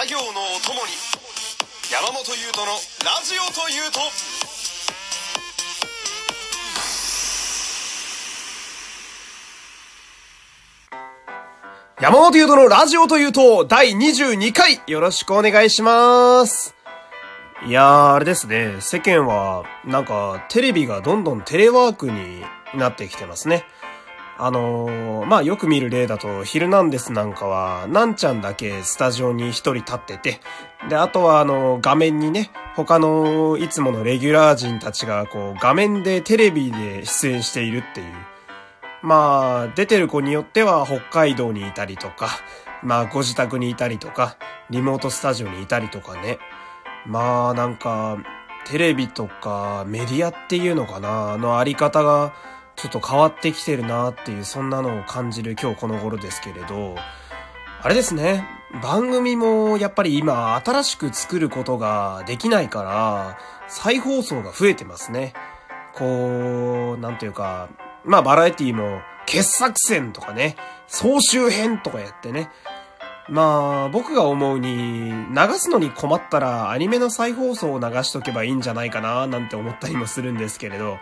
作業のお供に山本優斗のラジオというと山本優斗のラジオというと第22回よろしくお願いしますいやー、あれですね。世間は、なんか、テレビがどんどんテレワークになってきてますね。あのー、まあ、よく見る例だと、ヒルナンデスなんかは、なんちゃんだけスタジオに一人立ってて、で、あとはあの、画面にね、他のいつものレギュラー陣たちが、こう、画面でテレビで出演しているっていう。まあ、出てる子によっては北海道にいたりとか、まあ、ご自宅にいたりとか、リモートスタジオにいたりとかね。まあ、なんか、テレビとかメディアっていうのかな、のあり方が、ちょっと変わってきてるなっていう、そんなのを感じる今日この頃ですけれど、あれですね。番組もやっぱり今新しく作ることができないから、再放送が増えてますね。こう、なんていうか、まあバラエティも傑作選とかね、総集編とかやってね。まあ僕が思うに流すのに困ったらアニメの再放送を流しとけばいいんじゃないかななんて思ったりもするんですけれど、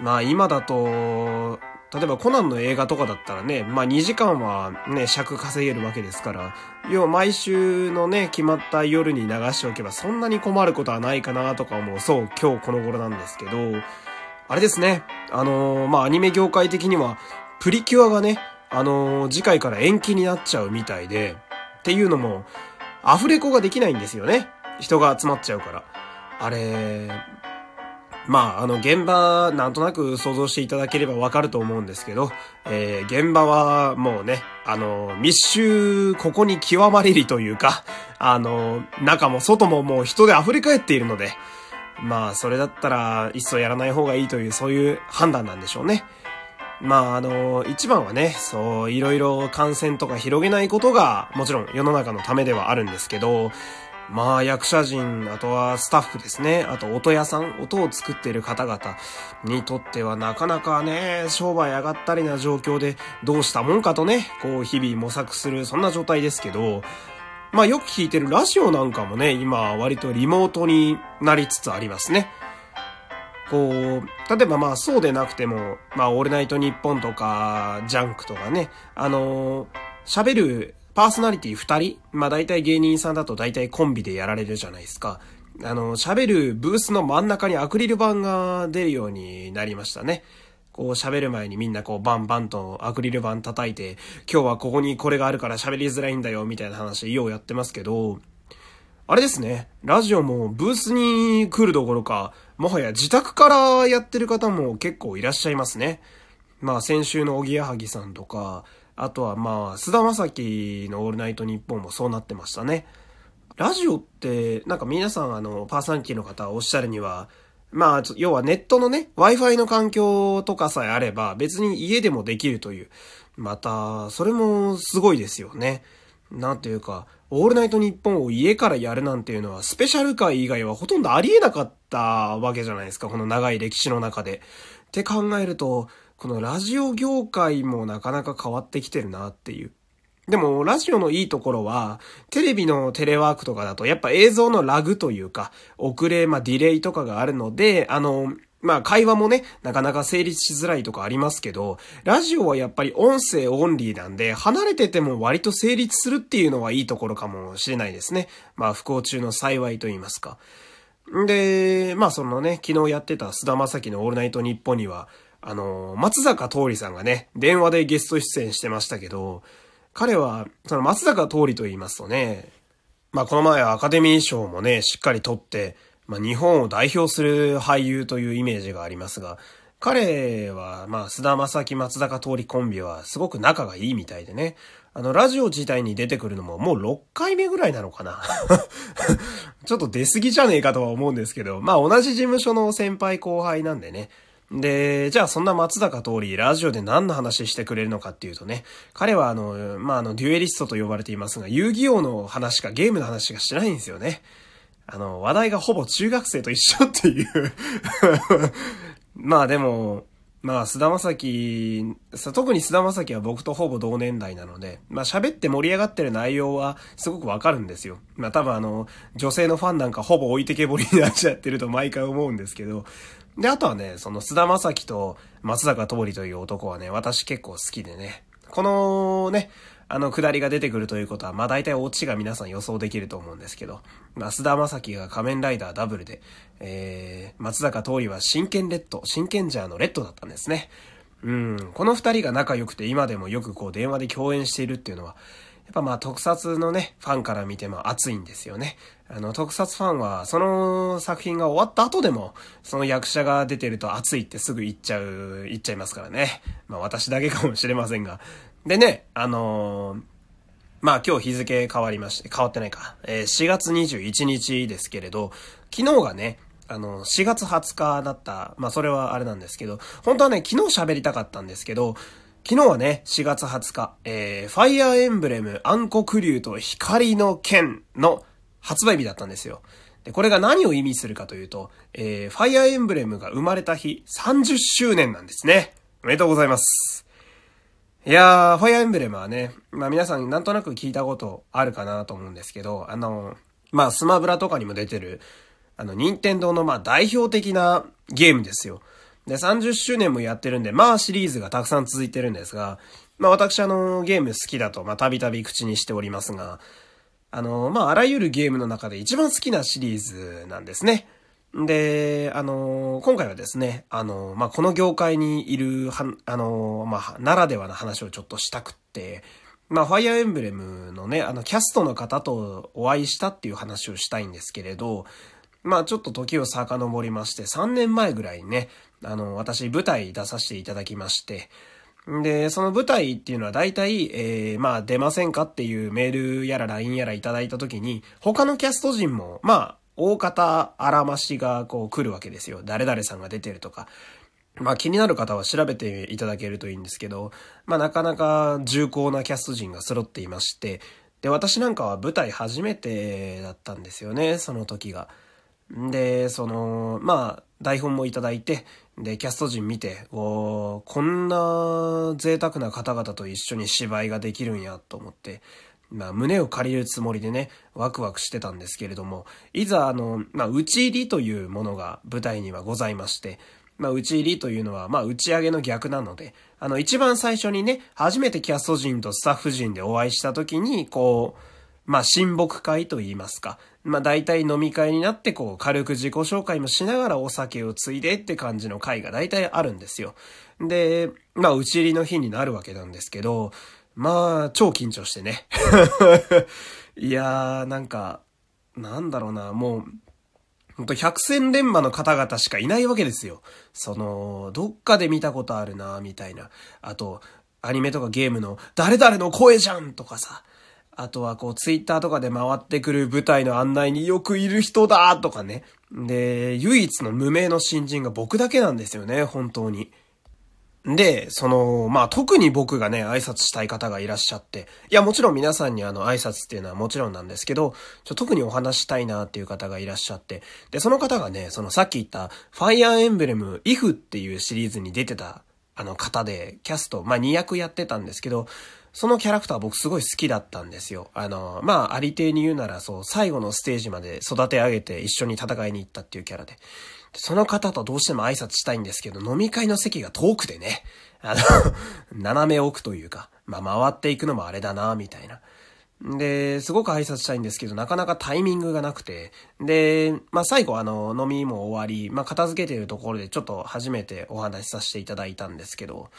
まあ今だと、例えばコナンの映画とかだったらね、まあ2時間はね、尺稼げるわけですから、要は毎週のね、決まった夜に流しておけばそんなに困ることはないかなとか思う、そう、今日この頃なんですけど、あれですね、あのー、まあアニメ業界的には、プリキュアがね、あのー、次回から延期になっちゃうみたいで、っていうのも、アフレコができないんですよね。人が集まっちゃうから。あれ、まあ、あの、現場、なんとなく想像していただければわかると思うんですけど、えー、現場はもうね、あの、密集、ここに極まれりというか、あの、中も外ももう人で溢れ返っているので、まあ、それだったら、いっそやらない方がいいという、そういう判断なんでしょうね。まあ、あの、一番はね、そう、いろいろ感染とか広げないことが、もちろん世の中のためではあるんですけど、まあ役者陣、あとはスタッフですね、あと音屋さん、音を作っている方々にとってはなかなかね、商売上がったりな状況でどうしたもんかとね、こう日々模索する、そんな状態ですけど、まあよく聞いてるラジオなんかもね、今割とリモートになりつつありますね。こう、例えばまあそうでなくても、まあオールナイトニッポンとか、ジャンクとかね、あの喋るパーソナリティ二人まあ大体芸人さんだと大体コンビでやられるじゃないですか。あの、喋るブースの真ん中にアクリル板が出るようになりましたね。こう喋る前にみんなこうバンバンとアクリル板叩いて、今日はここにこれがあるから喋りづらいんだよみたいな話ようやってますけど、あれですね、ラジオもブースに来るどころか、もはや自宅からやってる方も結構いらっしゃいますね。まあ先週のおぎやはぎさんとか、あとはまあ、菅田正樹のオールナイトニッポンもそうなってましたね。ラジオって、なんか皆さんあの、パーソナリティの方おっしゃるには、まあ、要はネットのね、Wi-Fi の環境とかさえあれば、別に家でもできるという。また、それもすごいですよね。なんていうか、オールナイトニッポンを家からやるなんていうのは、スペシャル回以外はほとんどありえなかったわけじゃないですか、この長い歴史の中で。って考えると、このラジオ業界もなかなか変わってきてるなっていう。でも、ラジオのいいところは、テレビのテレワークとかだと、やっぱ映像のラグというか、遅れ、まあ、ディレイとかがあるので、あの、まあ、会話もね、なかなか成立しづらいとかありますけど、ラジオはやっぱり音声オンリーなんで、離れてても割と成立するっていうのはいいところかもしれないですね。まあ、不幸中の幸いと言いますか。で、まあ、そのね、昨日やってた菅田正樹のオールナイトニッポンには、あの、松坂桃李さんがね、電話でゲスト出演してましたけど、彼は、その松坂桃李と言いますとね、まあこの前はアカデミー賞もね、しっかり取って、まあ日本を代表する俳優というイメージがありますが、彼は、まあ、須田正樹松坂桃李コンビはすごく仲がいいみたいでね。あの、ラジオ自体に出てくるのももう6回目ぐらいなのかな ちょっと出過ぎじゃねえかとは思うんですけど、まあ同じ事務所の先輩後輩なんでね。で、じゃあそんな松坂通り、ラジオで何の話してくれるのかっていうとね、彼はあの、まあ、あの、デュエリストと呼ばれていますが、遊戯王の話かゲームの話しかしないんですよね。あの、話題がほぼ中学生と一緒っていう まあでも、まあ、菅田正樹、特に菅田正樹は僕とほぼ同年代なので、まあ喋って盛り上がってる内容はすごくわかるんですよ。まあ多分あの、女性のファンなんかほぼ置いてけぼりになっちゃってると毎回思うんですけど、で、あとはね、その菅田正樹と松坂桃李という男はね、私結構好きでね、このね、あの、下りが出てくるということは、まあ大体オチが皆さん予想できると思うんですけど、まあ、須田正樹が仮面ライダーダブルで、えー、松坂桃李は真剣レッド、真剣ジャーのレッドだったんですね。うん、この二人が仲良くて今でもよくこう電話で共演しているっていうのは、っぱまあ特撮のね、ファンから見ても熱いんですよね。あの、特撮ファンは、その作品が終わった後でも、その役者が出てると熱いってすぐ言っちゃう、言っちゃいますからね。まあ私だけかもしれませんが、でね、あのー、まあ今日日付変わりまして、変わってないか。えー、4月21日ですけれど、昨日がね、あの、4月20日だった、まあそれはあれなんですけど、本当はね、昨日喋りたかったんですけど、昨日はね、4月20日、えー、ファイアーエンブレム暗黒竜と光の剣の発売日だったんですよ。で、これが何を意味するかというと、えー、ファイアーエンブレムが生まれた日、30周年なんですね。おめでとうございます。いやー、ファイアーエンブレムはね、まあ皆さんなんとなく聞いたことあるかなと思うんですけど、あの、まあスマブラとかにも出てる、あの、任天堂のまあ代表的なゲームですよ。で、30周年もやってるんで、まあシリーズがたくさん続いてるんですが、まあ私あの、ゲーム好きだと、まあたびたび口にしておりますが、あの、まああらゆるゲームの中で一番好きなシリーズなんですね。で、あの、今回はですね、あの、まあ、この業界にいる、は、あの、まあ、ならではの話をちょっとしたくって、まあ、ファイアーエンブレムのね、あの、キャストの方とお会いしたっていう話をしたいんですけれど、まあ、ちょっと時を遡りまして、3年前ぐらいにね、あの、私舞台出させていただきまして、で、その舞台っていうのは大体、えー、まあ出ませんかっていうメールやら LINE やらいただいた時に、他のキャスト陣も、まあ、大方あらましがこう来るわけですよ。誰々さんが出てるとか。まあ気になる方は調べていただけるといいんですけど、まあなかなか重厚なキャスト陣が揃っていまして、で、私なんかは舞台初めてだったんですよね、その時が。で、その、まあ、台本もいただいて、で、キャスト陣見て、おこんな贅沢な方々と一緒に芝居ができるんやと思って、まあ、胸を借りるつもりでね、ワクワクしてたんですけれども、いざ、あの、まあ、打ち入りというものが舞台にはございまして、まあ、打ち入りというのは、まあ、打ち上げの逆なので、あの、一番最初にね、初めてキャスト陣とスタッフ陣でお会いした時に、こう、まあ、親睦会と言いますか。まあ、大体飲み会になって、こう、軽く自己紹介もしながらお酒をついでって感じの会が大体あるんですよ。で、まあ、打ち入りの日になるわけなんですけど、まあ、超緊張してね。いやー、なんか、なんだろうな、もう、ほんと百戦錬磨の方々しかいないわけですよ。その、どっかで見たことあるな、みたいな。あと、アニメとかゲームの、誰々の声じゃんとかさ。あとはこう、ツイッターとかで回ってくる舞台の案内によくいる人だとかね。で、唯一の無名の新人が僕だけなんですよね、本当に。で、その、まあ、特に僕がね、挨拶したい方がいらっしゃって、いや、もちろん皆さんにあの、挨拶っていうのはもちろんなんですけど、ちょ特にお話したいなっていう方がいらっしゃって、で、その方がね、そのさっき言った、ファイアーエンブレム、イフっていうシリーズに出てた、あの方で、キャスト、まあ、2役やってたんですけど、そのキャラクター僕すごい好きだったんですよ。あの、まあ、ありていに言うならそう、最後のステージまで育て上げて一緒に戦いに行ったっていうキャラで。その方とどうしても挨拶したいんですけど、飲み会の席が遠くてね。あの斜め奥というか、まあ、回っていくのもあれだな、みたいな。で、すごく挨拶したいんですけど、なかなかタイミングがなくて、で、まあ、最後あの、飲みも終わり、まあ、片付けてるところでちょっと初めてお話しさせていただいたんですけど、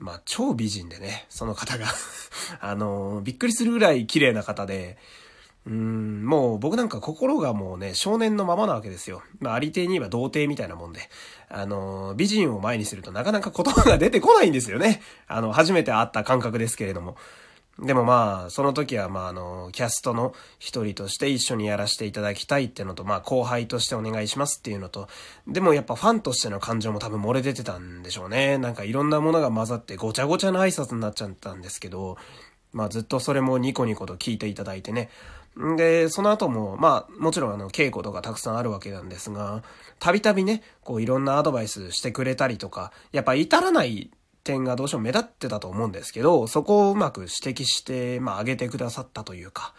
まあ、超美人でね、その方が あの、びっくりするぐらい綺麗な方で、うん、もう僕なんか心がもうね、少年のままなわけですよ。まあ、ありていに言えば童貞みたいなもんで。あの、美人を前にするとなかなか言葉が出てこないんですよね。あの、初めて会った感覚ですけれども。でもまあ、その時はまああの、キャストの一人として一緒にやらせていただきたいってのと、まあ後輩としてお願いしますっていうのと、でもやっぱファンとしての感情も多分漏れ出てたんでしょうね。なんかいろんなものが混ざってごちゃごちゃな挨拶になっちゃったんですけど、まあずっとそれもニコニコと聞いていただいてね。で、その後も、まあ、もちろんあの、稽古とかたくさんあるわけなんですが、たびたびね、こういろんなアドバイスしてくれたりとか、やっぱ至らない点がどうしても目立ってたと思うんですけど、そこをうまく指摘して、まあ、上げてくださったというか、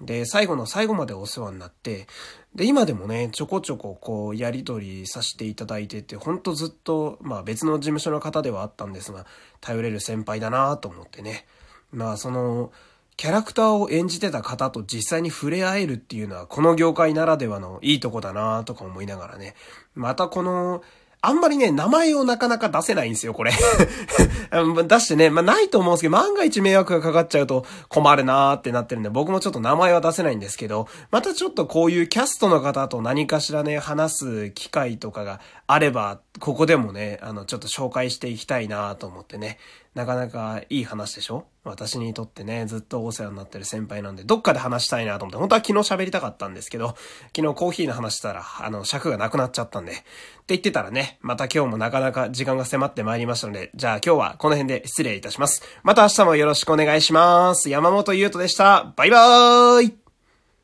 で、最後の最後までお世話になって、で、今でもね、ちょこちょここう、やりとりさせていただいてて、ほんとずっと、まあ別の事務所の方ではあったんですが、頼れる先輩だなと思ってね。まあその、キャラクターを演じてた方と実際に触れ合えるっていうのは、この業界ならではのいいとこだなとか思いながらね。またこの、あんまりね、名前をなかなか出せないんですよ、これ。出してね、まあないと思うんですけど、万が一迷惑がかかっちゃうと困るなーってなってるんで、僕もちょっと名前は出せないんですけど、またちょっとこういうキャストの方と何かしらね、話す機会とかがあれば、ここでもね、あの、ちょっと紹介していきたいなーと思ってね、なかなかいい話でしょ？私にとってね、ずっとお世話になってる先輩なんで、どっかで話したいなと思って、本当は昨日喋りたかったんですけど、昨日コーヒーの話したら、あの、尺がなくなっちゃったんで、って言ってたらね、また今日もなかなか時間が迫ってまいりましたので、じゃあ今日はこの辺で失礼いたします。また明日もよろしくお願いします。山本優斗でした。バイバーイ